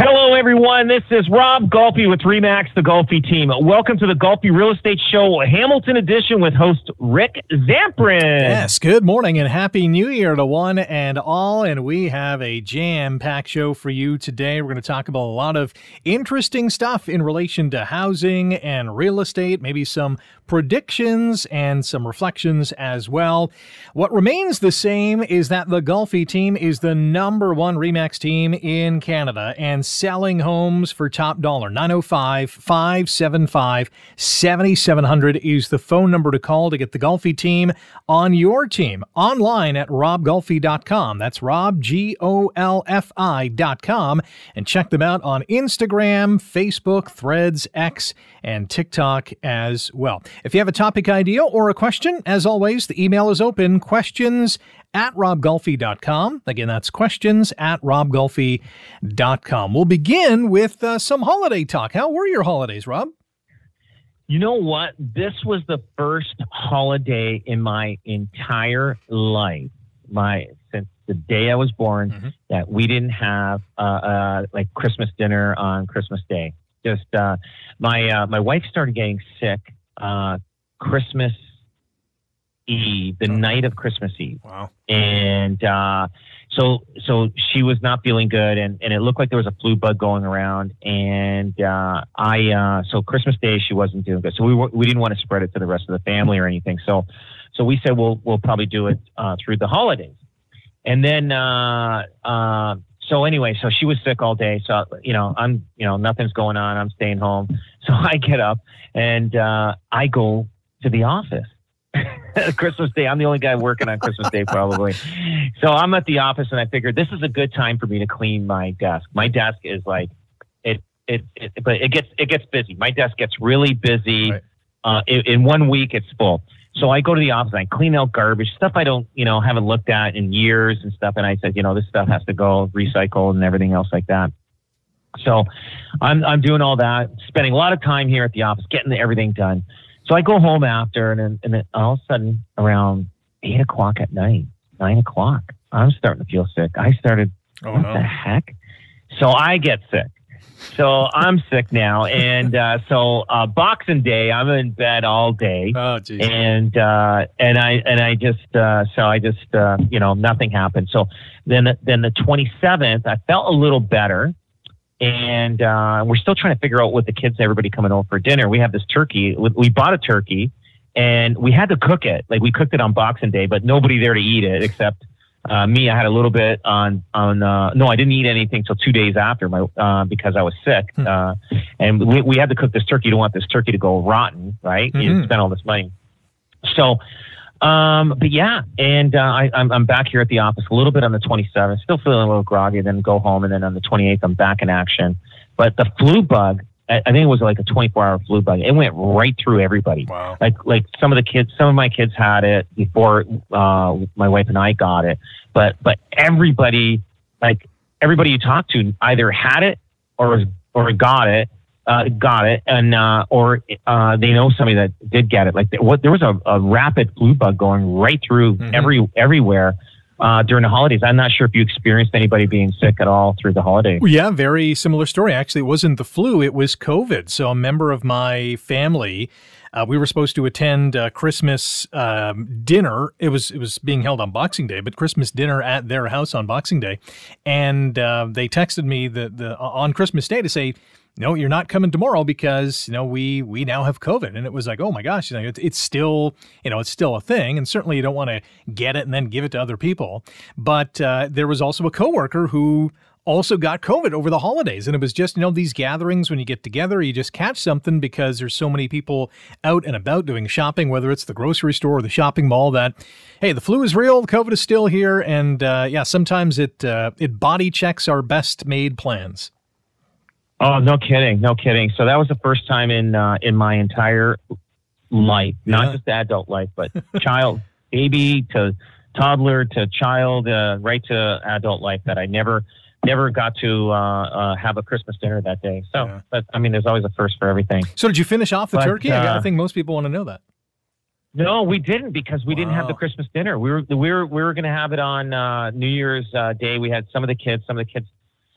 Hello, everyone. This is Rob Golfi with Remax, the Golfi team. Welcome to the Golfi Real Estate Show, Hamilton edition with host Rick Zamperin. Yes, good morning and happy new year to one and all. And we have a jam packed show for you today. We're going to talk about a lot of interesting stuff in relation to housing and real estate, maybe some predictions and some reflections as well. What remains the same is that the Golfi team is the number one Remax team in Canada and selling homes for top dollar. 905 575 7700 is the phone number to call to get the Golfi team on your team online at robgolfi.com. That's Rob, G O L F I.com. And check them out on Instagram, Facebook, Threads, X, and TikTok as well. If you have a topic idea or a question, as always, the email is open questions at robgolfi.com. Again, that's questions at robgolfi.com. We'll begin with uh, some holiday talk. How were your holidays, Rob? You know what? This was the first holiday in my entire life, my since the day I was born, mm-hmm. that we didn't have uh, uh, like Christmas dinner on Christmas Day. Just uh, my uh, my wife started getting sick uh, Christmas Eve, the oh. night of Christmas Eve. Wow. And uh, so so she was not feeling good, and, and it looked like there was a flu bug going around. And uh, I uh, so Christmas Day she wasn't doing good, so we we didn't want to spread it to the rest of the family or anything. So so we said we'll we'll probably do it uh, through the holidays. And then uh, uh, so anyway, so she was sick all day. So you know I'm you know nothing's going on. I'm staying home. So I get up and uh, I go to the office Christmas Day. I'm the only guy working on Christmas Day, probably. so I'm at the office, and I figured this is a good time for me to clean my desk. My desk is like it, it, it but it gets it gets busy. My desk gets really busy. Right. Uh, in, in one week, it's full. So I go to the office and I clean out garbage stuff I don't, you know, haven't looked at in years and stuff. And I said, you know, this stuff has to go recycle and everything else like that. So I'm I'm doing all that, spending a lot of time here at the office, getting everything done. So I go home after, and then, and then all of a sudden, around eight o'clock at night, nine o'clock, I'm starting to feel sick. I started, oh, what no. the heck? So I get sick. So I'm sick now, and uh, so uh, Boxing Day, I'm in bed all day, oh, geez. and uh, and I and I just uh, so I just uh, you know nothing happened. So then then the 27th, I felt a little better, and uh, we're still trying to figure out what the kids, everybody coming over for dinner. We have this turkey. We bought a turkey, and we had to cook it. Like we cooked it on Boxing Day, but nobody there to eat it except uh, me. I had a little bit on on. Uh, no, I didn't eat anything till two days after my uh, because I was sick. Hmm. Uh, and we, we had to cook this turkey. You don't want this turkey to go rotten, right? Mm-hmm. You spent all this money. So um, but yeah, and uh, I, I'm, I'm back here at the office a little bit on the 27th, still feeling a little groggy. Then go home, and then on the 28th, I'm back in action. But the flu bug, I, I think it was like a 24 hour flu bug. It went right through everybody. Wow. Like like some of the kids, some of my kids had it before uh, my wife and I got it. But but everybody, like everybody you talk to, either had it or or got it uh, got it, and uh, or uh, they know somebody that did get it. Like what there was a, a rapid flu bug going right through mm-hmm. every everywhere. Uh, during the holidays. I'm not sure if you experienced anybody being sick at all through the holiday. Yeah, very similar story. Actually, it wasn't the flu, it was COVID. So a member of my family, uh, we were supposed to attend uh, Christmas um, dinner. It was it was being held on Boxing Day, but Christmas dinner at their house on Boxing Day, and uh, they texted me the, the on Christmas Day to say no, you're not coming tomorrow because you know we we now have COVID, and it was like, oh my gosh, you know, it's, it's still you know it's still a thing, and certainly you don't want to get it and then give it to other people. But uh, there was also a coworker who also got COVID over the holidays, and it was just you know these gatherings when you get together, you just catch something because there's so many people out and about doing shopping, whether it's the grocery store or the shopping mall. That hey, the flu is real, COVID is still here, and uh, yeah, sometimes it uh, it body checks our best made plans. Oh, no kidding, no kidding. So that was the first time in uh, in my entire life, yeah. not just adult life, but child, baby to toddler to child, uh, right to adult life that I never never got to uh, uh, have a Christmas dinner that day. So, yeah. but I mean, there's always a first for everything. So, did you finish off the but, turkey? I, I think most people want to know that. No, we didn't because we wow. didn't have the Christmas dinner. We were we were we were going to have it on uh, New Year's uh, Day. We had some of the kids. Some of the kids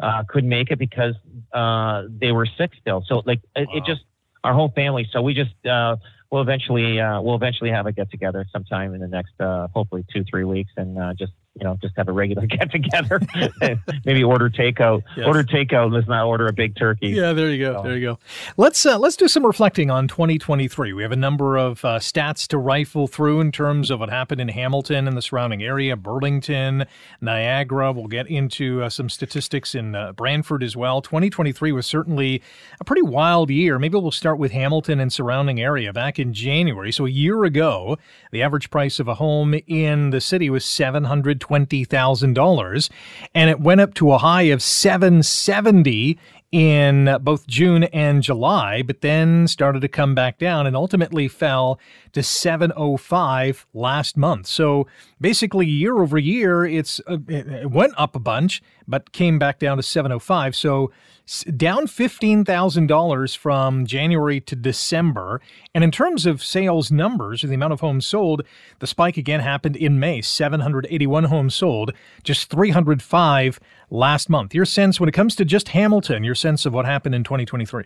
uh, couldn't make it because uh, they were sick still. So like it, wow. it, just our whole family. So we just uh, we'll eventually uh, we'll eventually have a get together sometime in the next hopefully two three weeks and just you know, just have a regular get together. Maybe order takeout. Yes. Order takeout. Let's not order a big turkey. Yeah, there you go. So. There you go. Let's uh, let's do some reflecting on 2023. We have a number of uh, stats to rifle through in terms of what happened in Hamilton and the surrounding area, Burlington, Niagara. We'll get into uh, some statistics in uh, Brantford as well. 2023 was certainly a pretty wild year. Maybe we'll start with Hamilton and surrounding area. Back in January, so a year ago, the average price of a home in the city was 700 $20,000 and it went up to a high of 770 in both June and July, but then started to come back down and ultimately fell to 705 last month. So basically, year over year, it's uh, it went up a bunch, but came back down to 705. So down $15,000 from January to December. And in terms of sales numbers, or the amount of homes sold, the spike again happened in May 781 homes sold, just 305 last month. Your sense when it comes to just Hamilton, your sense of what happened in 2023?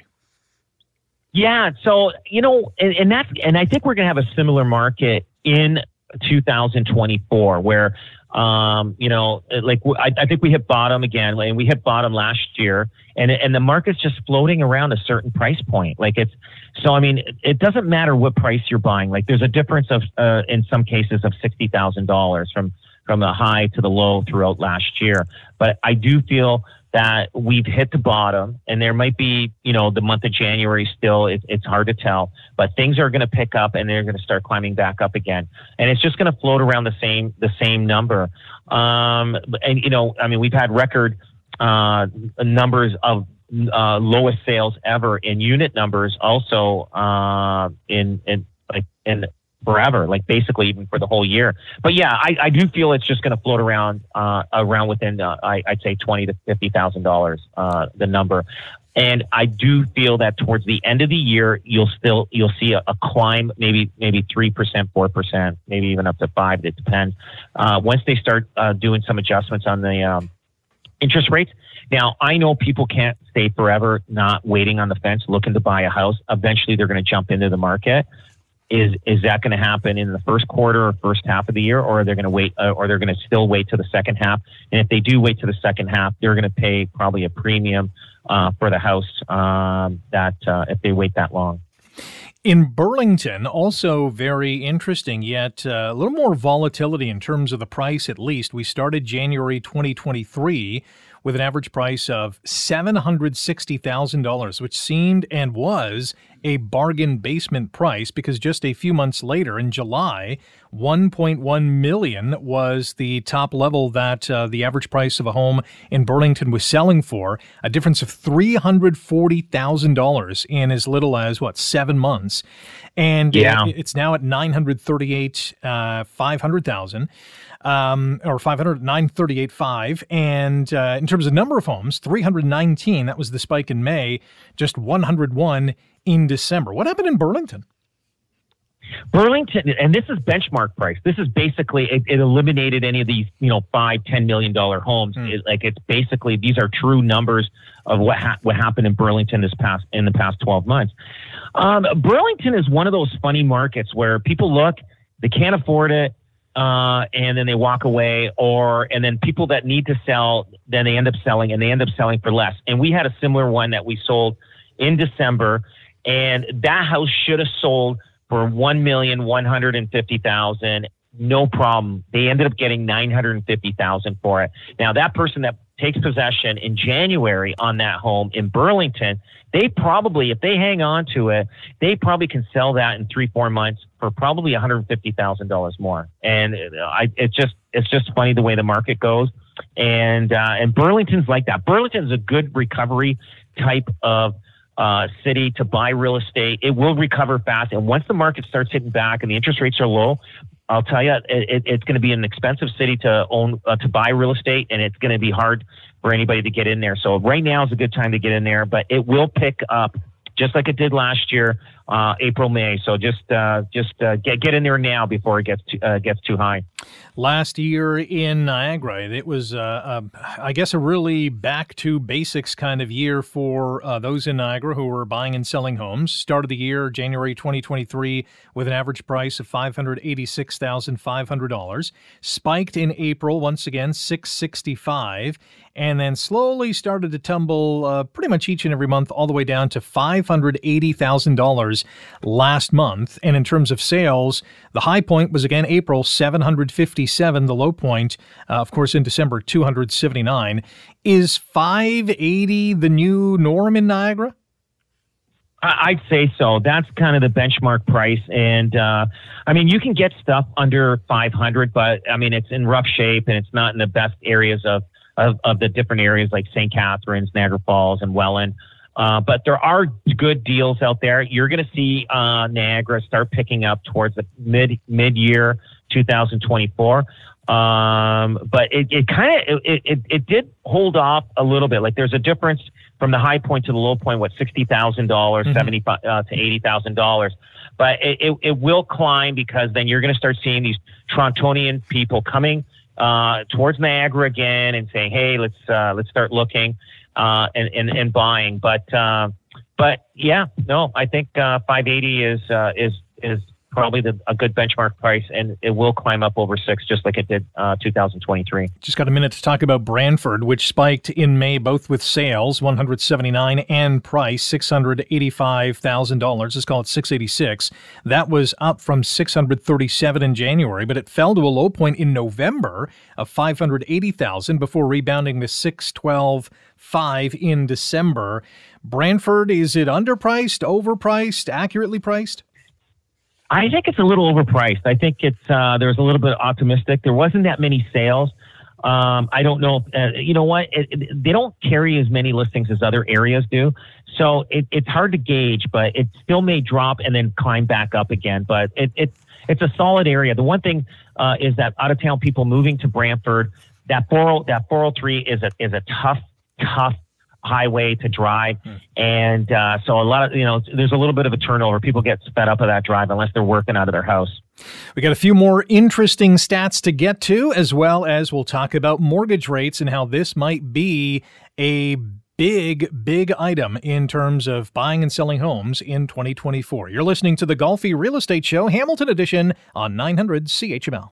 Yeah, so you know, and, and that's and I think we're going to have a similar market in 2024 where um, you know, like I, I, think we hit bottom again, and we hit bottom last year, and and the market's just floating around a certain price point. Like it's so. I mean, it doesn't matter what price you're buying. Like there's a difference of uh, in some cases of sixty thousand dollars from from the high to the low throughout last year. But I do feel that we've hit the bottom and there might be, you know, the month of January still, it, it's hard to tell, but things are going to pick up and they're going to start climbing back up again. And it's just going to float around the same, the same number. Um, and, you know, I mean, we've had record, uh, numbers of, uh, lowest sales ever in unit numbers also, uh, in, in, like, in forever, like basically even for the whole year. But yeah, I, I do feel it's just going to float around uh, around within uh, I, would say twenty to fifty thousand uh, dollars, the number. And I do feel that towards the end of the year, you'll still you'll see a, a climb, maybe maybe three percent, four percent, maybe even up to five. It depends. Uh, once they start uh, doing some adjustments on the um, interest rates. Now, I know people can't stay forever not waiting on the fence looking to buy a house. Eventually, they're going to jump into the market is is that going to happen in the first quarter or first half of the year, or are they going to wait, uh, or they're going to still wait to the second half? And if they do wait to the second half, they're going to pay probably a premium uh, for the house um, that uh, if they wait that long. In Burlington, also very interesting, yet uh, a little more volatility in terms of the price, at least. We started January 2023 with an average price of $760,000, which seemed and was a bargain basement price because just a few months later in July, 1.1 million was the top level that uh, the average price of a home in Burlington was selling for, a difference of $340,000 in as little as what, 7 months. And yeah. it's now at 938 uh, 500,000 um, or 500, 938.5. And uh, in terms of number of homes, 319, that was the spike in May, just 101 in December. What happened in Burlington? Burlington, and this is benchmark price. This is basically it, it eliminated any of these, you know, five, ten million dollar homes. Mm. It, like it's basically these are true numbers of what ha- what happened in Burlington this past in the past twelve months. Um, Burlington is one of those funny markets where people look, they can't afford it, uh, and then they walk away, or and then people that need to sell, then they end up selling, and they end up selling for less. And we had a similar one that we sold in December, and that house should have sold for one million one hundred and fifty thousand, no problem. They ended up getting nine hundred and fifty thousand for it. Now that person that takes possession in January on that home in Burlington, they probably, if they hang on to it, they probably can sell that in three, four months for probably $150,000 more. And I, it's just, it's just funny the way the market goes. And, uh, and Burlington's like that. Burlington is a good recovery type of, uh, city to buy real estate. It will recover fast. And once the market starts hitting back and the interest rates are low, I'll tell you, it, it, it's going to be an expensive city to own uh, to buy real estate, and it's going to be hard for anybody to get in there. So right now is a good time to get in there, but it will pick up just like it did last year, uh, April, May. So just uh, just uh, get get in there now before it gets too, uh, gets too high. Last year in Niagara, it was, uh, I guess, a really back to basics kind of year for uh, those in Niagara who were buying and selling homes. Started the year January 2023 with an average price of five hundred eighty six thousand five hundred dollars. Spiked in April once again, six sixty five and then slowly started to tumble uh, pretty much each and every month all the way down to $580,000 last month. And in terms of sales, the high point was again April 757, the low point, uh, of course, in December 279. Is 580 the new norm in Niagara? I'd say so. That's kind of the benchmark price. And uh, I mean, you can get stuff under 500, but I mean, it's in rough shape and it's not in the best areas of of, of the different areas like St. Catharines, Niagara Falls, and Welland. Uh, but there are good deals out there. You're going to see uh, Niagara start picking up towards the mid mid year 2024. Um, but it, it kind of it, it, it did hold off a little bit. Like there's a difference from the high point to the low point. What sixty thousand dollars, mm-hmm. seventy uh, to eighty thousand dollars. But it, it, it will climb because then you're going to start seeing these Torontonian people coming uh, towards Niagara again and saying, "Hey, let's uh, let's start looking uh, and, and and buying." But uh, but yeah, no, I think uh, 580 is uh, is is probably the, a good benchmark price, and it will climb up over six, just like it did uh, 2023. Just got a minute to talk about Brantford, which spiked in May both with sales 179 and price 685 thousand dollars. Let's call it 686. That was up from 637 in January, but it fell to a low point in November of 580,000 before rebounding to 612 five in December. Brantford, is it underpriced, overpriced, accurately priced? I think it's a little overpriced. I think it's uh, there's a little bit optimistic. There wasn't that many sales. Um, I don't know. Uh, you know what? It, it, they don't carry as many listings as other areas do, so it, it's hard to gauge. But it still may drop and then climb back up again. But it, it it's a solid area. The one thing uh, is that out of town people moving to Brantford, that 40, that 403 is a is a tough tough highway to drive. Hmm. And uh, so a lot of, you know, there's a little bit of a turnover. People get fed up of that drive unless they're working out of their house. We got a few more interesting stats to get to, as well as we'll talk about mortgage rates and how this might be a big, big item in terms of buying and selling homes in 2024. You're listening to the Golfi Real Estate Show, Hamilton Edition on 900 CHML.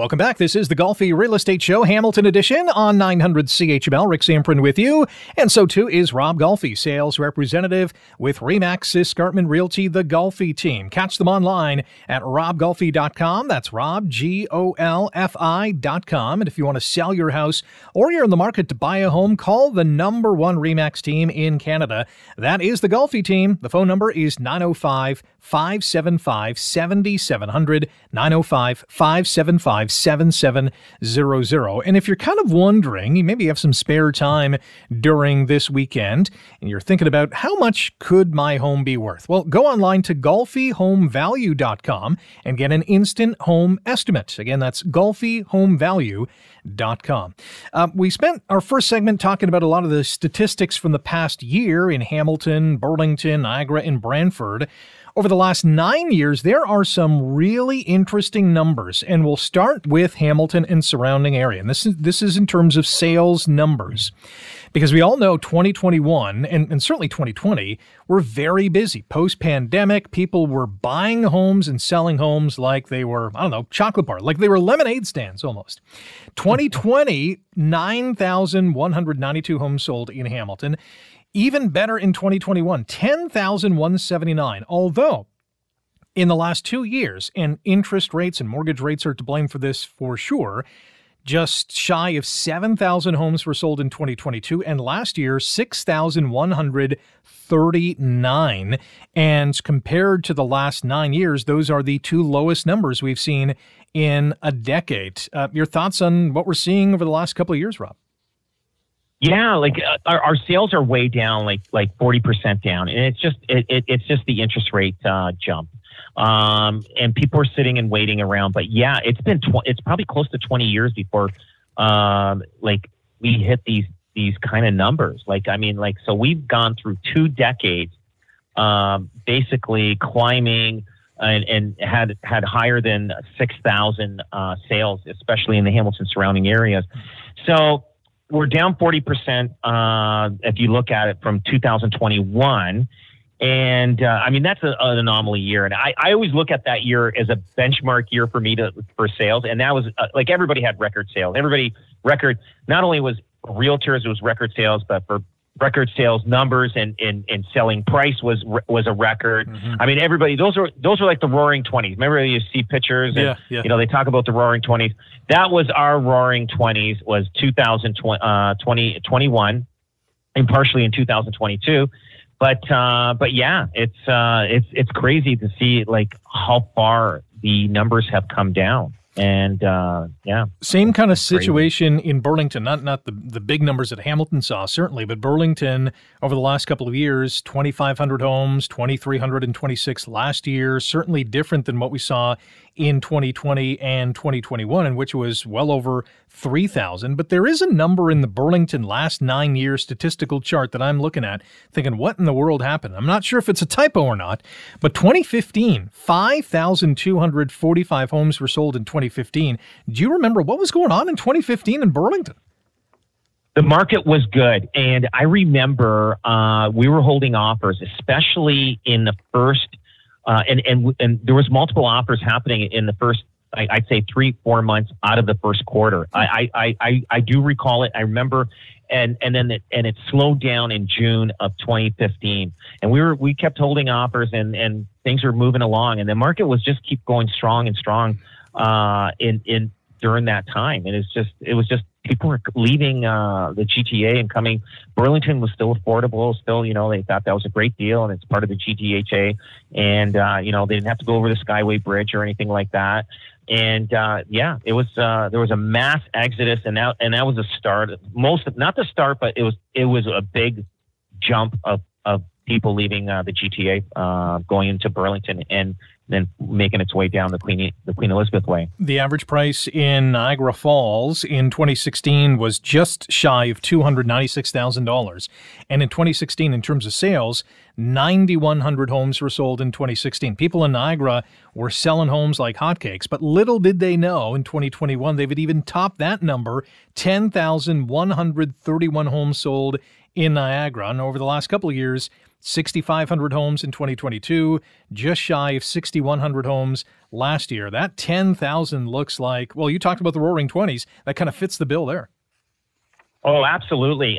Welcome back. This is the Golfi Real Estate Show, Hamilton Edition on 900 CHML. Rick Zamperin with you. And so too is Rob Golfi, sales representative with Remax Escarpment Realty, the Golfi team. Catch them online at robgolfi.com. That's Rob, G O L F I.com. And if you want to sell your house or you're in the market to buy a home, call the number one Remax team in Canada. That is the Golfi team. The phone number is 905 575 7700. 905 575 7700. And if you're kind of wondering, you maybe have some spare time during this weekend and you're thinking about how much could my home be worth? Well, go online to golfihomevalue.com and get an instant home estimate. Again, that's golfihomevalue.com. Uh, we spent our first segment talking about a lot of the statistics from the past year in Hamilton, Burlington, Niagara, and Brantford. Over the last nine years, there are some really interesting numbers, and we'll start with Hamilton and surrounding area. And this is this is in terms of sales numbers, because we all know 2021 and, and certainly 2020 were very busy. Post pandemic, people were buying homes and selling homes like they were I don't know chocolate bar, like they were lemonade stands almost. 2020, 9,192 homes sold in Hamilton. Even better in 2021, 10,179. Although in the last two years, and interest rates and mortgage rates are to blame for this for sure, just shy of 7,000 homes were sold in 2022, and last year, 6,139. And compared to the last nine years, those are the two lowest numbers we've seen in a decade. Uh, your thoughts on what we're seeing over the last couple of years, Rob? Yeah, like uh, our, our sales are way down, like like forty percent down, and it's just it, it, it's just the interest rate uh, jump, um, and people are sitting and waiting around. But yeah, it's been tw- it's probably close to twenty years before, um, like we hit these these kind of numbers. Like I mean, like so we've gone through two decades, um, basically climbing. And, and had had higher than six thousand uh, sales, especially in the Hamilton surrounding areas. So we're down 40% uh, if you look at it from 2021. And uh, I mean, that's a, an anomaly year. And I, I always look at that year as a benchmark year for me to for sales. And that was uh, like everybody had record sales. Everybody record, not only was realtors, it was record sales, but for record sales numbers and, and, and selling price was was a record. Mm-hmm. I mean, everybody those are those are like the Roaring Twenties. Remember, you see pictures and yeah, yeah. you know they talk about the Roaring Twenties. That was our Roaring Twenties. Was 2020 uh, and partially in 2022. But uh, but yeah, it's uh, it's it's crazy to see like how far the numbers have come down and uh, yeah, same kind of situation crazy. in Burlington. Not not the the big numbers that Hamilton saw certainly, but Burlington over the last couple of years, twenty five hundred homes, twenty three hundred and twenty six last year. Certainly different than what we saw in 2020 and 2021, in which it was well over 3,000. But there is a number in the Burlington last nine year statistical chart that I'm looking at, thinking, what in the world happened? I'm not sure if it's a typo or not, but 2015, 5,245 homes were sold in 2015. Do you remember what was going on in 2015 in Burlington? the market was good. And I remember uh, we were holding offers, especially in the first uh, and and and there was multiple offers happening in the first I, would say three four months out of the first quarter. I, I I I do recall it. I remember, and and then it, and it slowed down in June of 2015, and we were we kept holding offers and and things were moving along, and the market was just keep going strong and strong uh, in in during that time, and it's just it was just people were leaving uh, the GTA and coming. Burlington was still affordable. Still, you know, they thought that was a great deal, and it's part of the GTHA. And uh, you know, they didn't have to go over the Skyway Bridge or anything like that. And uh, yeah, it was uh, there was a mass exodus, and that and that was a start. Most not the start, but it was it was a big jump of of people leaving uh, the GTA, uh, going into Burlington, and then making its way down the Queen the Queen Elizabeth Way. The average price in Niagara Falls in 2016 was just shy of two hundred ninety six thousand dollars, and in 2016, in terms of sales, 9,100 homes were sold in 2016. People in Niagara were selling homes like hotcakes, but little did they know in 2021 they would even top that number 10,131 homes sold in Niagara. And over the last couple of years, 6,500 homes in 2022, just shy of 6,100 homes last year. That 10,000 looks like, well, you talked about the roaring 20s. That kind of fits the bill there. Oh, absolutely.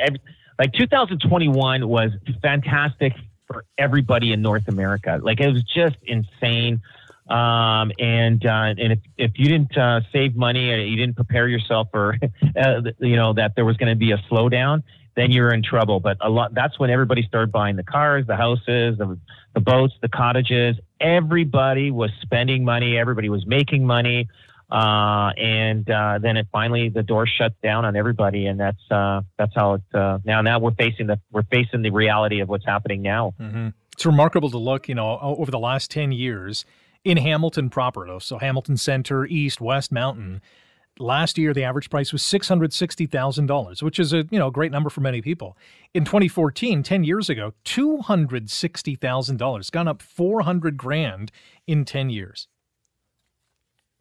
Like 2021 was fantastic for everybody in North America. Like it was just insane. Um, and uh, and if, if you didn't uh, save money, you didn't prepare yourself for, uh, you know, that there was going to be a slowdown, then you're in trouble. But a lot that's when everybody started buying the cars, the houses, the, the boats, the cottages. Everybody was spending money. Everybody was making money. Uh, and uh, then it finally the door shut down on everybody, and that's uh, that's how it uh, now. Now we're facing the we're facing the reality of what's happening now. Mm-hmm. It's remarkable to look, you know, over the last ten years in Hamilton proper, though. So Hamilton Center, East, West Mountain Last year, the average price was $660,000, which is a, you know, great number for many people. In 2014, 10 years ago, $260,000, gone up 400 grand in 10 years.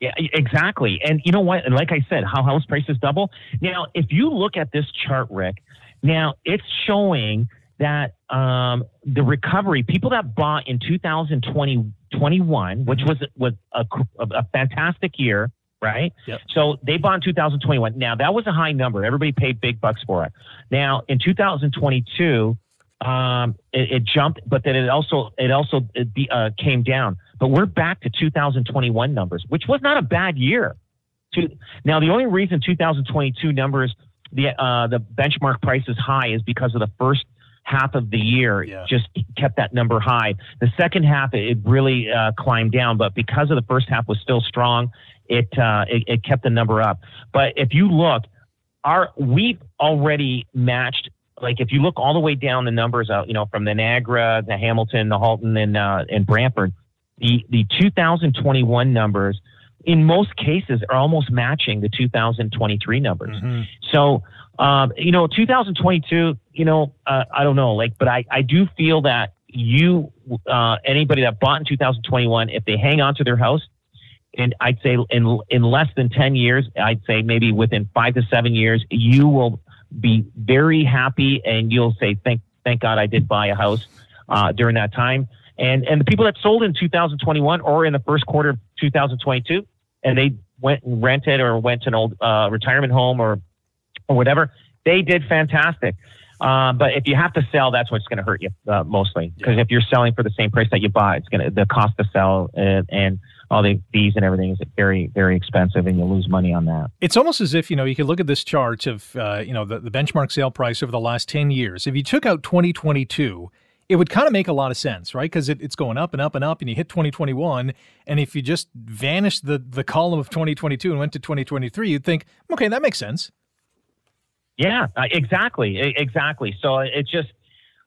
Yeah, exactly. And you know what? And like I said, how house prices double. Now, if you look at this chart, Rick, now it's showing that um, the recovery, people that bought in 2020, 21, which was was a, a, fantastic year, right? Yep. So they bought in 2021. Now that was a high number. Everybody paid big bucks for it. Now in 2022, um, it, it, jumped, but then it also it also it be, uh, came down. But we're back to 2021 numbers, which was not a bad year. Two, now, the only reason 2022 numbers, the uh, the benchmark price is high is because of the first half of the year Yeah. just kept that number high. The second half it really uh, climbed down, but because of the first half was still strong, it, uh, it it kept the number up. But if you look, our we've already matched. Like if you look all the way down the numbers out, you know, from the Niagara, the Hamilton, the Halton, and uh, and Brantford, the the 2021 numbers in most cases are almost matching the 2023 numbers. Mhm. So, um, you know, 2022, you know, uh, I don't know, like, but I, I do feel that you, uh, anybody that bought in 2021, if they hang on to their house, and I'd say in in less than 10 years, I'd say maybe within five to seven years, you will be very happy, and you'll say, thank thank God I did buy a house uh, during that time. And and the people that sold in 2021 or in the first quarter of 2022, and they went and rented or went to an old uh, retirement home or or whatever, they did fantastic. Uh, but if you have to sell, that's what's going to hurt you uh, mostly. Because if you're selling for the same price that you bought, it's going to the cost to sell and, and all the fees and everything is very very expensive, and you'll lose money on that. It's almost as if, you know, you could look at this chart of, uh, you know, the, the benchmark sale price over the last 10 years. If you took out 2022, it would kind of make a lot of sense, right? Because it, it's going up and up and up, and you hit 2021. And if you just vanished the, the column of 2022 and went to 2023, you'd think, okay, that makes sense. Yeah, uh, exactly, exactly. So it's just,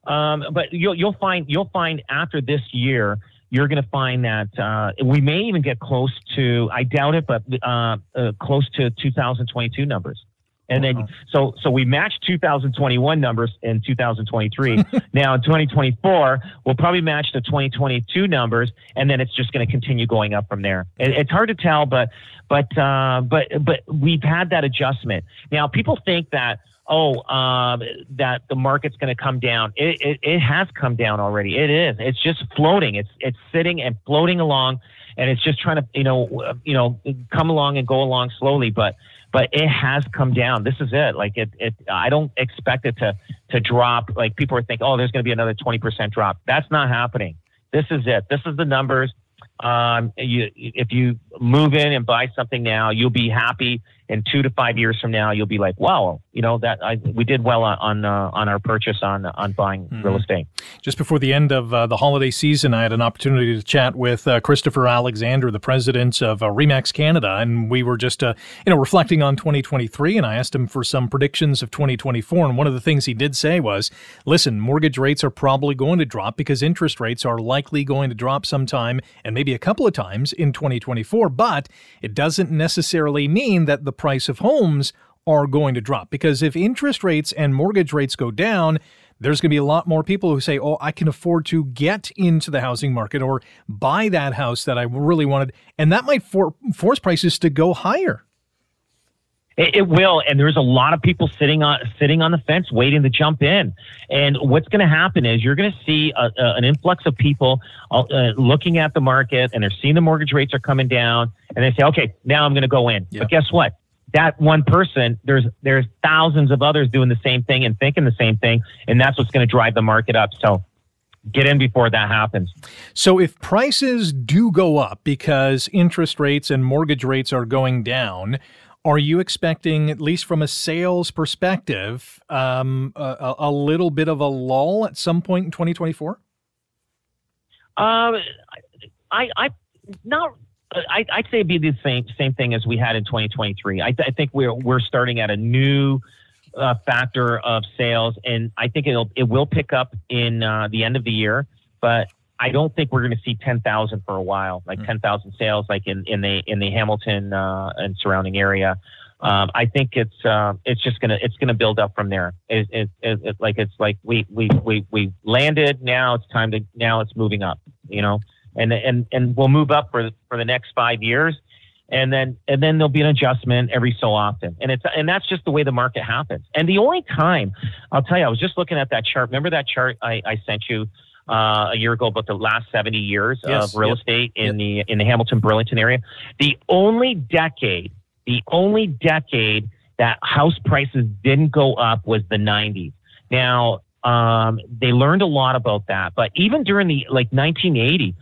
um, but you'll you'll find you'll find after this year, you're going to find that uh, we may even get close to. I doubt it, but uh, uh, close to 2022 numbers. And then, Wow. so so we matched 2021 numbers in 2023. now in 2024, we'll probably match the 2022 numbers, and then it's just going to continue going up from there. It, it's hard to tell, but but uh, but but we've had that adjustment. Now people think that oh um, that the market's going to come down. It, it it has come down already. It is. It's just floating. It's it's sitting and floating along, and it's just trying to you know you know come along and go along slowly, but. But it has come down. This is it. Like it, it. I don't expect it to to drop. Like people are thinking, oh, there's going to be another twenty percent drop. That's not happening. This is it. This is the numbers. Um, you, if you move in and buy something now, you'll be happy. In two to five years from now, you'll be like, "Wow, you know that I, we did well on on, uh, on our purchase on on buying real estate." Just before the end of uh, the holiday season, I had an opportunity to chat with uh, Christopher Alexander, the president of uh, Remax Canada, and we were just, uh, you know, reflecting on 2023. And I asked him for some predictions of 2024. And one of the things he did say was, "Listen, mortgage rates are probably going to drop because interest rates are likely going to drop sometime, and maybe a couple of times in 2024. But it doesn't necessarily mean that the price of homes." Are going to drop because if interest rates and mortgage rates go down, there's going to be a lot more people who say, "Oh, I can afford to get into the housing market or buy that house that I really wanted," and that might for- force prices to go higher. It, it will, and there's a lot of people sitting on sitting on the fence, waiting to jump in. And what's going to happen is you're going to see a, a, an influx of people uh, looking at the market, and they're seeing the mortgage rates are coming down, and they say, "Okay, now I'm going to go in." Yeah. But guess what? That one person, there's there's thousands of others doing the same thing and thinking the same thing, and that's what's going to drive the market up. So. Get in before that happens. So if prices do go up because interest rates and mortgage rates are going down, are you expecting, at least from a sales perspective, um, a, a little bit of a lull at some point in 2024? Um, I, I, not. I, I'd say it'd be the same same thing as we had in 2023. I, I think we're we're starting at a new uh, factor of sales, and I think it'll it will pick up in uh, the end of the year. But I don't think we're going to see 10,000 for a while, like 10,000 sales, like in, in the in the Hamilton uh, and surrounding area. Um, I think it's uh, it's just gonna it's gonna build up from there. It, it, it, it like it's like we we we we landed. Now it's time to now it's moving up. You know, and and and we'll move up for for the next five years, and then and then there'll be an adjustment every so often. And it's and that's just the way the market happens. And the only time I'll tell you, I was just looking at that chart. Remember that chart I, I sent you uh, a year ago about the last 70 years Yes, of real yep, estate in the in the Hamilton Burlington area. The only decade, the only decade that house prices didn't go up was the 90s. Now um, they learned a lot about that, but even during the like 1980,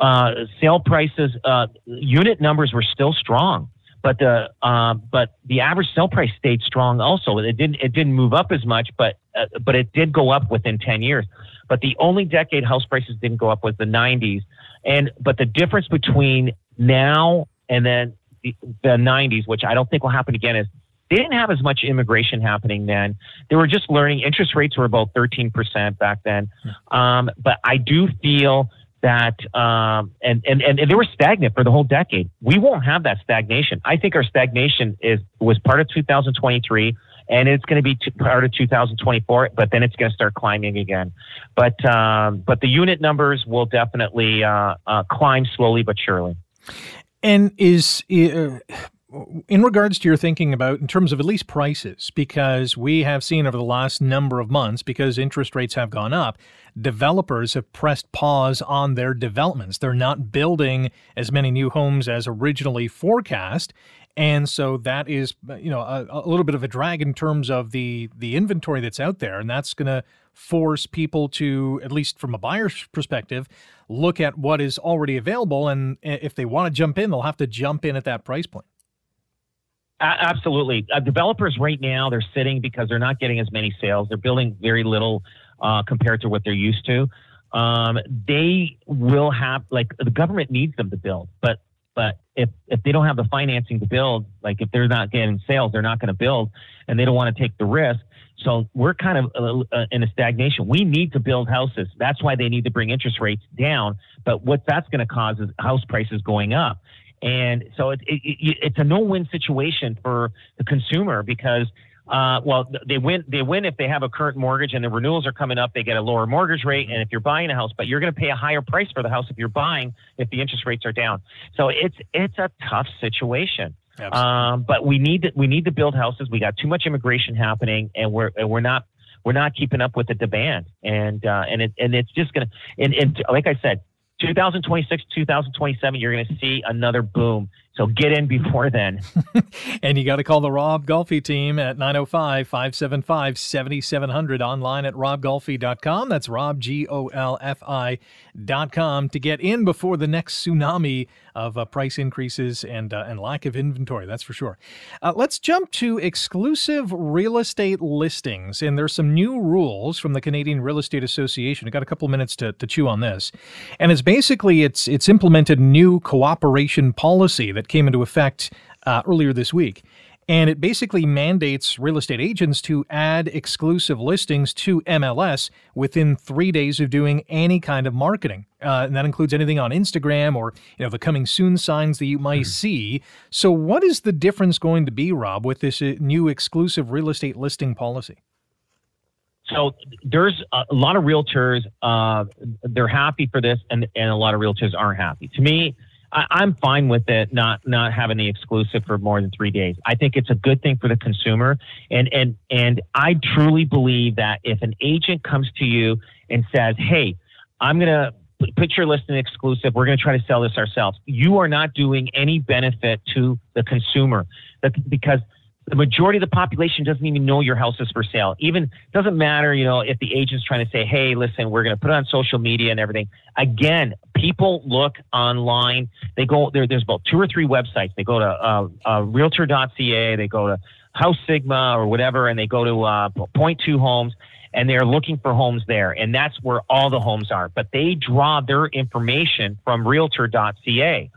uh, sale prices, uh, unit numbers were still strong. but the uh, but the average sale price stayed strong. Also, it didn't it didn't move up as much, but uh, but it did go up within 10 years. But the only decade house prices didn't go up was the 90s. And but the difference between now and then the, the 90s, which I don't think will happen again, is they didn't have as much immigration happening then. They were just learning. Interest rates were about 13% back then. Um, but I do feel that, um, and, and, and they were stagnant for the whole decade. We won't have that stagnation. I think our stagnation is was part of 2023 and it's going to be part of 2024, but then it's going to start climbing again. But um, but the unit numbers will definitely uh, uh, climb slowly but surely. And is uh, in regards to your thinking about in terms of at least prices, because we have seen over the last number of months, because interest rates have gone up, developers have pressed pause on their developments. They're not building as many new homes as originally forecast. And so that is, you know, a, a little bit of a drag in terms of the the inventory that's out there, and that's going to force people to, at least from a buyer's perspective, look at what is already available, and if they want to jump in, they'll have to jump in at that price point. Absolutely. Uh, developers right now, they're sitting because they're not getting as many sales. They're building very little uh, compared to what they're used to. Um, they will have, like, the government needs them to build, but but if if they don't have the financing to build, like if they're not getting sales, they're not going to build, and they don't want to take the risk. So we're kind of uh, uh, in a stagnation. We need to build houses. That's why they need to bring interest rates down. But what that's going to cause is house prices going up. And so it, it, it, it's a no-win situation for the consumer because uh, well, they win. They win if they have a current mortgage and the renewals are coming up. They get a lower mortgage rate, and if you're buying a house, but you're going to pay a higher price for the house if you're buying if the interest rates are down. So it's it's a tough situation. Um, but we need to we need to build houses. We got too much immigration happening, and we're and we're not we're not keeping up with the demand. And uh, and it and it's just gonna and, and like I said, 2026, 2027, you're going to see another boom. So get in before then. and you got to call the Rob Golfi team at 905 575 7700 online at robgolfi.com. That's Rob, G O L F I.com to get in before the next tsunami of uh, price increases and, uh, and lack of inventory. That's for sure. Uh, let's jump to exclusive real estate listings. And there's some new rules from the Canadian Real Estate Association. I got a couple of minutes to, to chew on this. And it's basically it's, it's implemented new cooperation policy that came into effect uh, earlier this week. And it basically mandates real estate agents to add exclusive listings to MLS within three days of doing any kind of marketing. Uh, and that includes anything on Instagram or you know the coming soon signs that you might mm-hmm. see. So, what is the difference going to be, Rob, with this uh, new exclusive real estate listing policy? So there's a lot of realtors. Uh, they're happy for this, and and a lot of realtors aren't happy. To me, I, am fine with it not not having the exclusive for more than three days. I think it's a good thing for the consumer, and and and I truly believe that if an agent comes to you and says, "Hey, I'm gonna put your listing exclusive. We're going to try to sell this ourselves." You are not doing any benefit to the consumer, because the majority of the population doesn't even know your house is for sale. Even doesn't matter, you know, if the agent's trying to say, "Hey, listen, we're going to put it on social media and everything." Again, people look online. They go there. There's about two or three websites. They go to uh, uh, Realtor.ca. They go to House Sigma or whatever, and they go to uh, Point Two Homes, and they're looking for homes there, and that's where all the homes are. But they draw their information from Realtor.ca.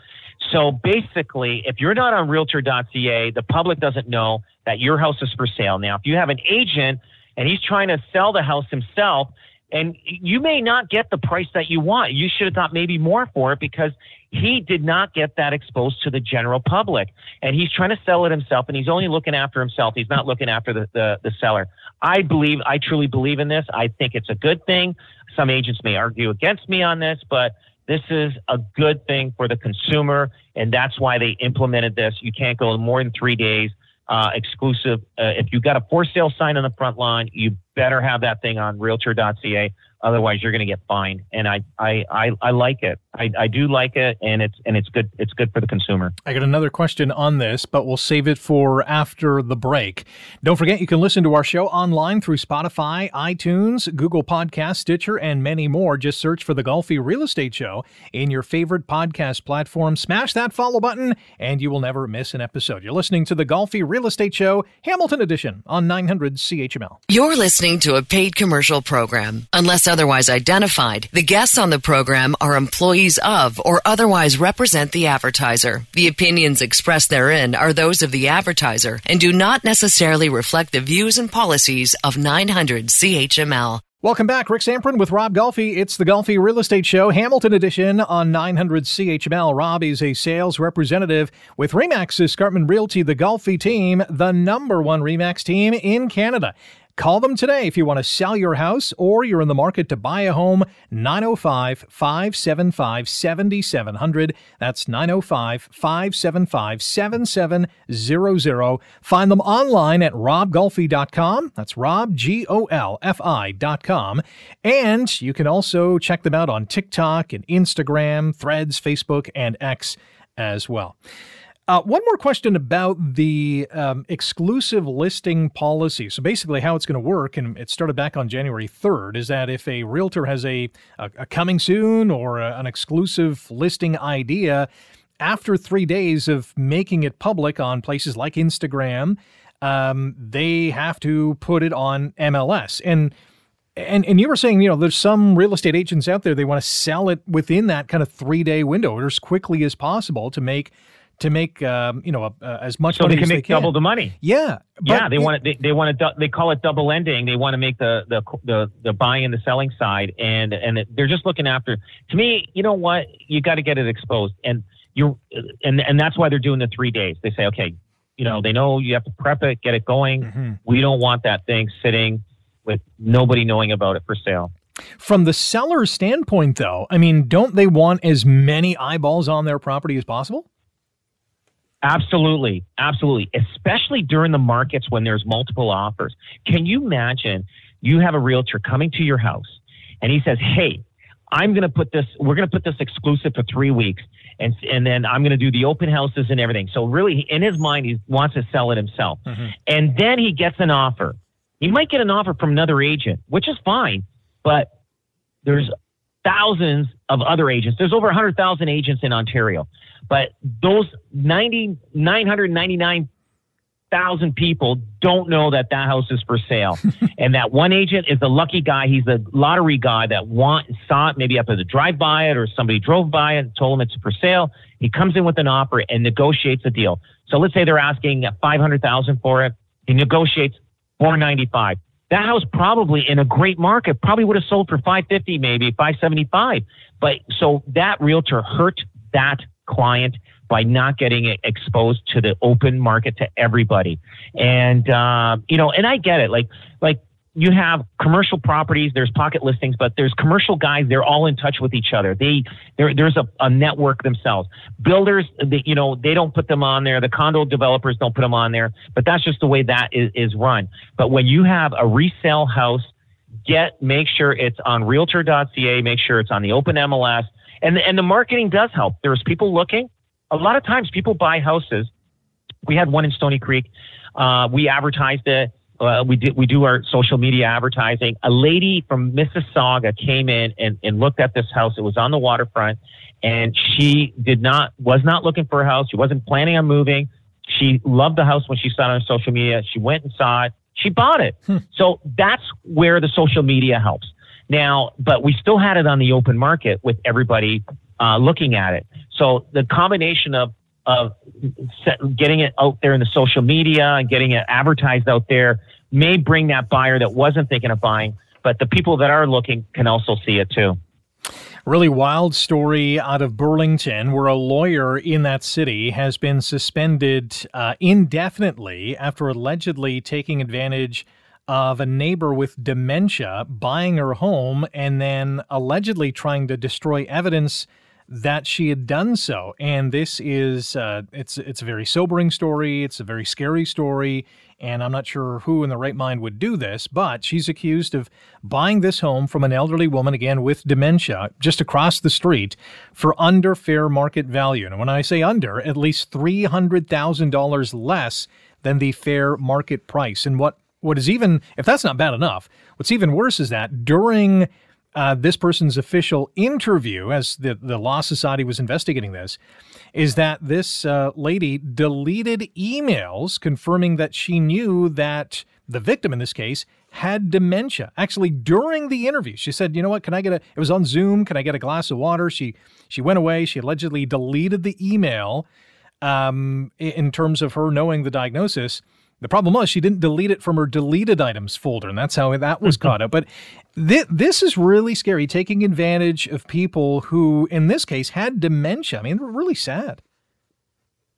So basically, if you're not on realtor.ca, the public doesn't know that your house is for sale. Now, if you have an agent and he's trying to sell the house himself, and you may not get the price that you want. You should have thought maybe more for it because he did not get that exposed to the general public. And he's trying to sell it himself and he's only looking after himself. He's not looking after the, the, the seller. I believe, I truly believe in this. I think it's a good thing. Some agents may argue against me on this, but this is a good thing for the consumer, and that's why they implemented this. You can't go more than three days uh, exclusive. Uh, if you've got a for sale sign on the front lawn, you better have that thing on Realtor.ca. Otherwise, you're going to get fined. And I, I, I, I like it. I, I do like it, and it's and it's good. It's good for the consumer. I got another question on this, but we'll save it for after the break. Don't forget, you can listen to our show online through Spotify, iTunes, Google Podcast, Stitcher, and many more. Just search for the Golfi Real Estate Show in your favorite podcast platform. Smash that follow button, and you will never miss an episode. You're listening to the Golfi Real Estate Show, Hamilton Edition, on 900 CHML. You're listening to a paid commercial program. Unless otherwise identified, the guests on the program are employees of or otherwise represent the advertiser. The opinions expressed therein are those of the advertiser and do not necessarily reflect the views and policies of 900 CHML. Welcome back, Rick Zamperin with Rob Golfi. It's the Golfi Real Estate Show, Hamilton edition on 900 CHML. Rob is a sales representative with Remax Escarpment Realty, the Golfi team, the number one Remax team in Canada. Call them today if you want to sell your house or you're in the market to buy a home. 905 575 7700. That's 905 575 7700. Find them online at robgolfi.com. That's rob, G O L F I.com. And you can also check them out on TikTok and Instagram, Threads, Facebook, and X as well. Uh, one more question about the um, exclusive listing policy. So basically, how it's going to work, and it started back on January 3rd, is that if a realtor has a, a, a coming soon or a, an exclusive listing idea, after three days of making it public on places like Instagram, um, they have to put it on MLS. And and and you were saying, you know, there's some real estate agents out there they want to sell it within that kind of three day window or as quickly as possible to make to make um, you know uh, as much so money they can as make they can. double the money. Yeah, yeah, they want it. They, they want to. They call it double ending. They want to make the the the the buying and the selling side, and and they're just looking after. To me, you know what? You got to get it exposed, and you and and that's why they're doing the three days. They say, okay, you know, they know you have to prep it, get it going. Mm-hmm. We don't want that thing sitting with nobody knowing about it for sale. From the seller's standpoint, though, I mean, don't they want as many eyeballs on their property as possible? Absolutely, absolutely. Especially during the markets when there's multiple offers. Can you imagine you have a realtor coming to your house and he says, "Hey, I'm going to put this. We're going to put this exclusive for three weeks, and and then I'm going to do the open houses and everything." So really, in his mind, he wants to sell it himself, Mm-hmm. and then he gets an offer. He might get an offer from another agent, which is fine, but there's thousands of other agents. There's over 100,000 agents in Ontario. But those 90, 999,000 people don't know that that house is for sale. and that one agent is the lucky guy. He's the lottery guy that want, saw it maybe up as a drive by it or somebody drove by it and told him it's for sale. He comes in with an offer and negotiates a deal. So let's say they're asking 500,000 for it. He negotiates 495. That house probably in a great market probably would have sold for 550 maybe 575. But so that realtor hurt that client by not getting it exposed to the open market to everybody. And uh, you know, and I get it. Like like you have commercial properties, there's pocket listings, but there's commercial guys. They're all in touch with each other. They there there's a, a network themselves. Builders, they, you know, they don't put them on there. The condo developers don't put them on there. But that's just the way that is, is run. But when you have a resale house, get make sure it's on Realtor.ca. Make sure it's on the open MLS. And and the marketing does help. There's people looking. A lot of times, people buy houses. We had one in Stoney Creek. Uh, we advertised it. Uh, we did we do our social media advertising. A lady from Mississauga came in and, and looked at this house. It was on the waterfront, and she did not was not looking for a house. She wasn't planning on moving. She loved the house when she saw it on social media. She went and saw it. She bought it. So that's where the social media helps. Now, but we still had it on the open market with everybody uh, looking at it. So the combination of of getting it out there in the social media and getting it advertised out there may bring that buyer that wasn't thinking of buying, but the people that are looking can also see it too. Really wild story out of Burlington where a lawyer in that city has been suspended uh, indefinitely after allegedly taking advantage of a neighbor with dementia buying her home and then allegedly trying to destroy evidence that she had done so. And this is uh, it's it's a very sobering story. It's a very scary story, and I'm not sure who in the right mind would do this. But she's accused of buying this home from an elderly woman again with dementia just across the street for under fair market value. And when I say under, at least three hundred thousand dollars less than the fair market price. And what what is even if that's not bad enough, what's even worse is that during uh, this person's official interview, as the, the Law Society was investigating this, is that this uh, lady deleted emails confirming that she knew that the victim in this case had dementia. Actually, during the interview, she said, "You know what? Can I get a? It was on Zoom. Can I get a glass of water?" She she went away. She allegedly deleted the email um, in terms of her knowing the diagnosis. The problem was she didn't delete it from her deleted items folder, and that's how that was caught up. But th- this is really scary, taking advantage of people who, in this case, had dementia. I mean, really sad.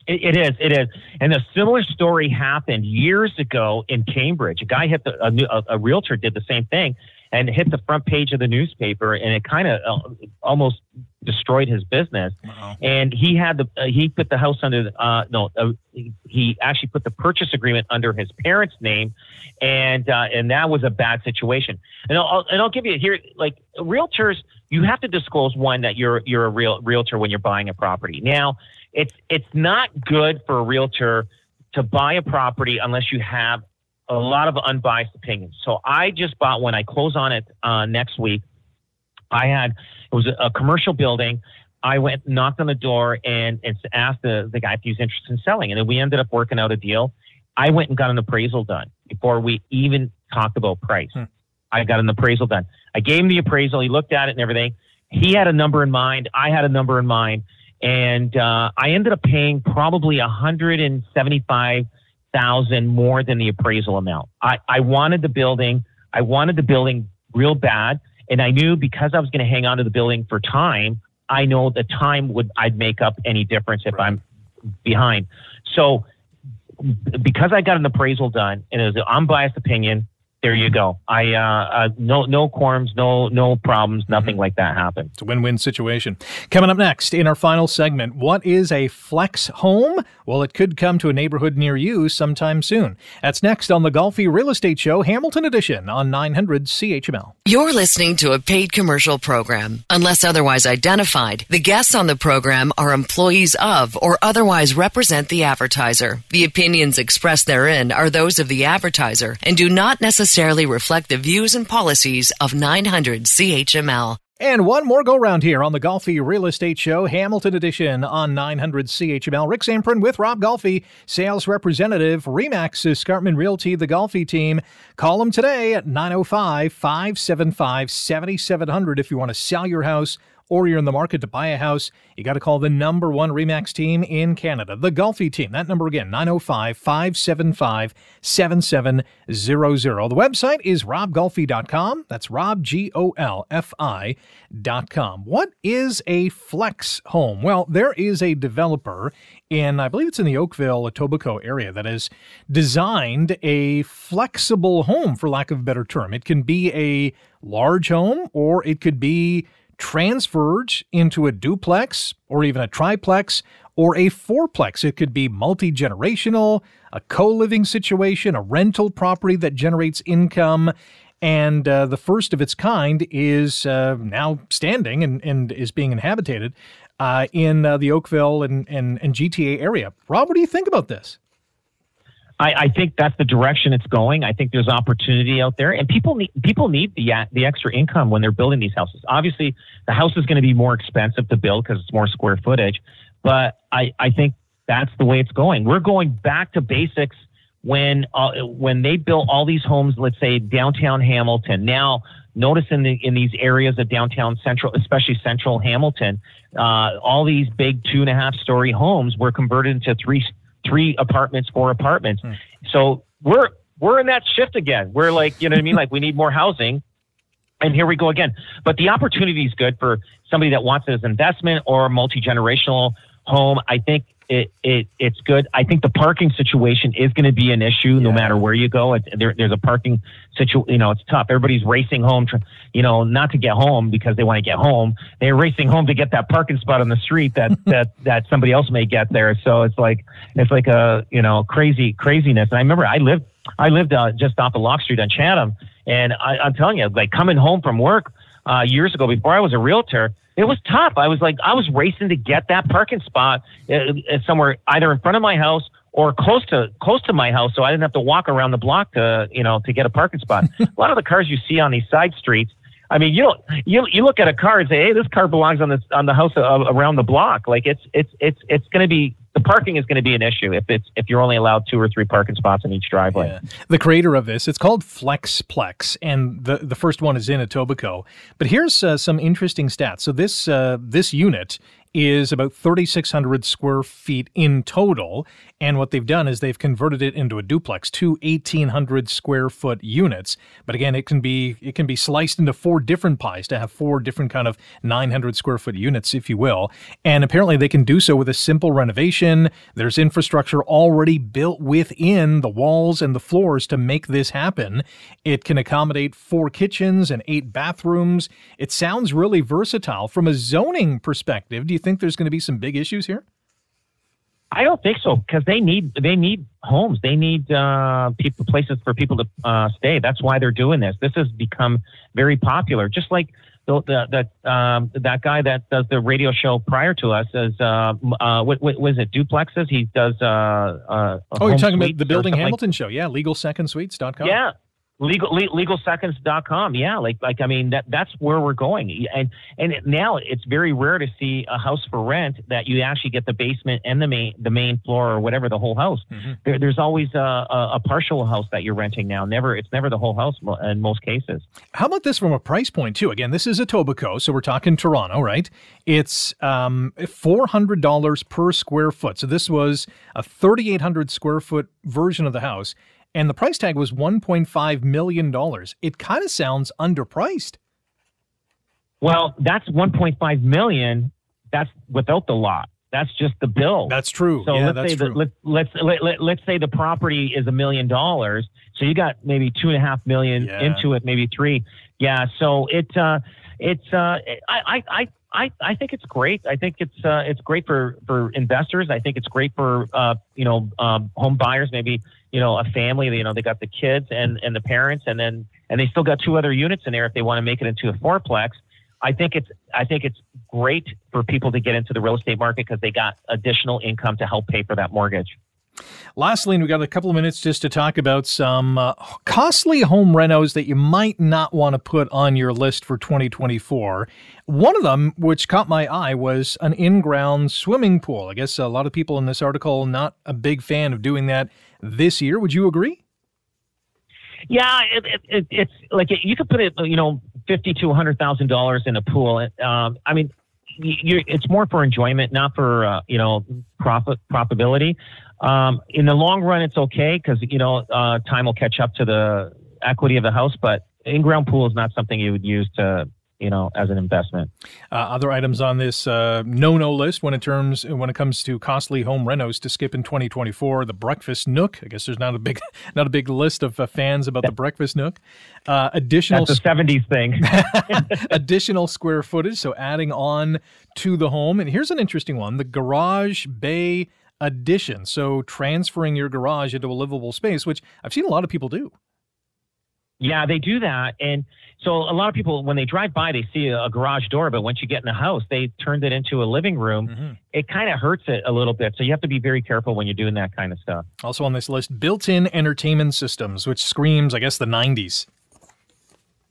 It, it is. It is. And a similar story happened years ago in Cambridge. A guy hit the, a, a realtor did the same thing and hit the front page of the newspaper, and it kind of uh, almost destroyed his business. Wow. And he had the uh, he put the house under uh, no uh, he actually put the purchase agreement under his parents' name, and uh, and that was a bad situation. And I'll and I'll give you here like realtors, you have to disclose one that you're you're a real realtor when you're buying a property. Now it's it's not good for a realtor to buy a property unless you have a lot of unbiased opinions. So I just bought one. I close on it uh, next week. I had it was a, a, commercial building. I went knocked on the door and, and asked the, the guy if he was interested in selling, and then we ended up working out a deal. I went and got an appraisal done before we even talked about price. Hmm. I got an appraisal done. I gave him the appraisal. He looked at it and everything. He had a number in mind. I had a number in mind, and uh, I ended up paying probably a hundred and seventy-five thousand more than the appraisal amount. I, I wanted the building. I wanted the building real bad, and I knew because I was going to hang on to the building for time. I know the time would I'd make up any difference if. I'm behind. So because I got an appraisal done and it was an unbiased opinion, there you go. I uh, uh, no no quorums, no no problems, mm-hmm. nothing mm-hmm. like that happened. It's a win-win situation. Coming up next in our final segment, what is a flex home? Well, it could come to a neighborhood near you sometime soon. That's next on the Golfi Real Estate Show, Hamilton Edition on 900 CHML. You're listening to a paid commercial program. Unless otherwise identified, the guests on the program are employees of or otherwise represent the advertiser. The opinions expressed therein are those of the advertiser and do not necessarily necessarily reflect the views and policies of 900 CHML. And one more go round here on the Golfi Real Estate Show, Hamilton Edition on 900 CHML. Rick Zamperin with Rob Golfi, sales representative, Remax Escarpment Realty, the Golfi team. Call them today at 905 575 7700 if you want to sell your house or you're in the market to buy a house, you got to call the number one REMAX team in Canada, the Golfi team. That number again, 905 575 7700. The website is robgolfi.com. That's Rob, G O L F I.com. What is a flex home? Well, there is a developer in, I believe it's in the Oakville, Etobicoke area that has designed a flexible home, for lack of a better term. It can be a large home or it could be transferred into a duplex or even a triplex or a fourplex. It could be multi generational, a co living situation, a rental property that generates income. And uh, the first of its kind is uh, now standing and, and is being inhabited uh, in uh, the Oakville and, and, and GTA area. Rob, what do you think about this? I, I, think that's the direction it's going. I think there's opportunity out there, and people need people need the the extra income when they're building these houses. Obviously, the house is going to be more expensive to build because it's more square footage, but I, I think that's the way it's going. We're going back to basics when uh, when they built all these homes, let's say downtown Hamilton. Now, notice in the in these areas of downtown central, especially central Hamilton, uh, all these big two and a half story homes were converted into three three apartments, four apartments. Hmm. So we're we're in that shift again. We're like, you know what I mean? Like we need more housing. And here we go again. But the opportunity is good for somebody that wants it as investment or multi generational home. I think it, it it's good. I think the parking situation is going to be an issue no matter where you go. It, there, there's a parking situation. You know, it's tough. Everybody's racing home. You know, not to get home because they want to get home. They're racing home to get that parking spot on the street that that that somebody else may get there. So it's like it's like a you know crazy craziness. And I remember I lived I lived uh, just off of Locke Street on Chatham, and I, I'm telling you, like coming home from work uh, years ago before I was a realtor it was tough. I was like, I was racing to get that parking spot uh, uh, somewhere either in front of my house or close to close to my house, so I didn't have to walk around the block to you know to get a parking spot. a lot of the cars you see on these side streets. I mean, you don't you you look at a car and say, "Hey, this car belongs on this on the house uh, around the block." Like it's it's it's it's going to be the parking is going to be an issue if it's if you're only allowed two or three parking spots in each driveway. Yeah. The creator of this, it's called FlexPlex, and the the first one is in Etobicoke. But here's uh, some interesting stats. So this uh, this unit is about 3,600 square feet in total. And what they've done is they've converted it into a duplex, two 1,800 square foot units. But again, it can be it can be sliced into four different pies to have four different kind of 900 square foot units, if you will. And apparently, they can do so with a simple renovation. There's infrastructure already built within the walls and the floors to make this happen. It can accommodate four kitchens and eight bathrooms. It sounds really versatile from a zoning perspective. Do you think there's going to be some big issues here? I don't think so because they need they need homes. They need uh, people places for people to uh, stay. That's why they're doing this. This has become very popular. Just like the the, the um, that guy that does the radio show prior to us is uh, uh, what, what was it duplexes? He does. Uh, uh, oh, you're talking about the Building Hamilton like, show? Yeah, LegalSecondSuites.com. Yeah, legal legalseconds.com yeah like like i mean that that's where we're going. And and now it's very rare to see a house for rent that you actually get the basement and the main the main floor or whatever the whole house. Mm-hmm. there, there's always a, a, a, partial house that you're renting now. Never it's never the whole house in most cases. How about this from a price point too? Again this is a Etobicoke so we're talking toronto right? It's um, $400 per square foot. So this was a 3800 square foot version of the house and the price tag was $1.5 million. It kind of sounds underpriced. Well, that's 1.5 million. That's without the lot. That's just the bill. That's true. So yeah, let's that's say true. The, let, let's let, let, let's say the property is a million dollars. So you got maybe two and a half million yeah. into it, maybe three. Yeah. So it uh, it's uh, I I. I, I think it's great. I think it's uh, it's great for, for investors. I think it's great for uh, you know um, home buyers. Maybe you know, a family, you know, they got the kids and, and the parents and then, and they still got two other units in there if they want to make it into a fourplex. I think it's, I think it's great for people to get into the real estate market because they got additional income to help pay for that mortgage. Lastly, we've got a couple of minutes just to talk about some uh, costly home renos that you might not want to put on your list for 2024. One of them, which caught my eye, was an in ground swimming pool. I guess a lot of people in this article not a big fan of doing that this year. Would you agree? Yeah, it, it, it, it's like you could put it, you know, fifty to hundred thousand dollars in a pool. Um, I mean, it's more for enjoyment, not for uh, you know profit profitability. Um, in the long run, it's okay because you know uh, time will catch up to the equity of the house. But in-ground pool is not something you would use to you know, as an investment. Uh, other items on this uh, no-no list when it terms when it comes to costly home renos to skip in 2024, the breakfast nook. I guess there's not a big not a big list of uh, fans about the breakfast nook. Uh, additional That's a 70s thing. additional square footage, so adding on to the home. And here's an interesting one: the garage bay addition. So transferring your garage into a livable space, which I've seen a lot of people do. Yeah, they do that. And so a lot of people, when they drive by, they see a, garage door, but once you get in the house, they turned it into a living room. Mm-hmm. It kind of hurts it a little bit. So you have to be very careful when you're doing that kind of stuff. Also on this list, built in entertainment systems, which screams, I guess, the 90s.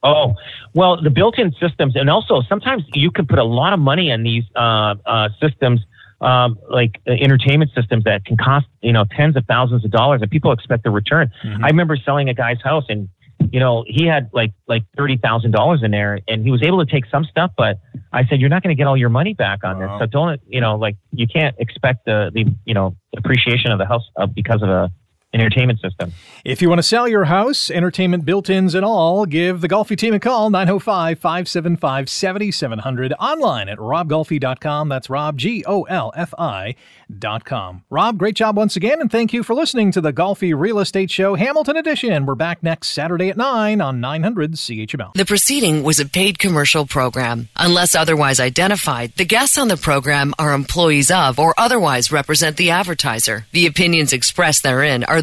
Oh, well, the built in systems. And also, sometimes you can put a lot of money in these uh, uh, systems. Um, like uh, entertainment systems that can cost you know tens of thousands of dollars, and people expect a return. Mm-hmm. I remember selling a guy's house, and you know, he had like like thirty thousand dollars in there, and he was able to take some stuff. But I said, you're not going to get all your money back on this, so don't you know, like you can't expect the the you know appreciation of the house uh, because of a entertainment system. If you want to sell your house, entertainment built ins and all, give the Golfi team a call 905 575 7700 online at robgolfi.com. That's Rob, G O L F I.com. Rob, great job once again, and thank you for listening to the Golfi Real Estate Show Hamilton Edition. We're back next Saturday at 9 on 900 CHML. The proceeding was a paid commercial program. Unless otherwise identified, the guests on the program are employees of or otherwise represent the advertiser. The opinions expressed therein are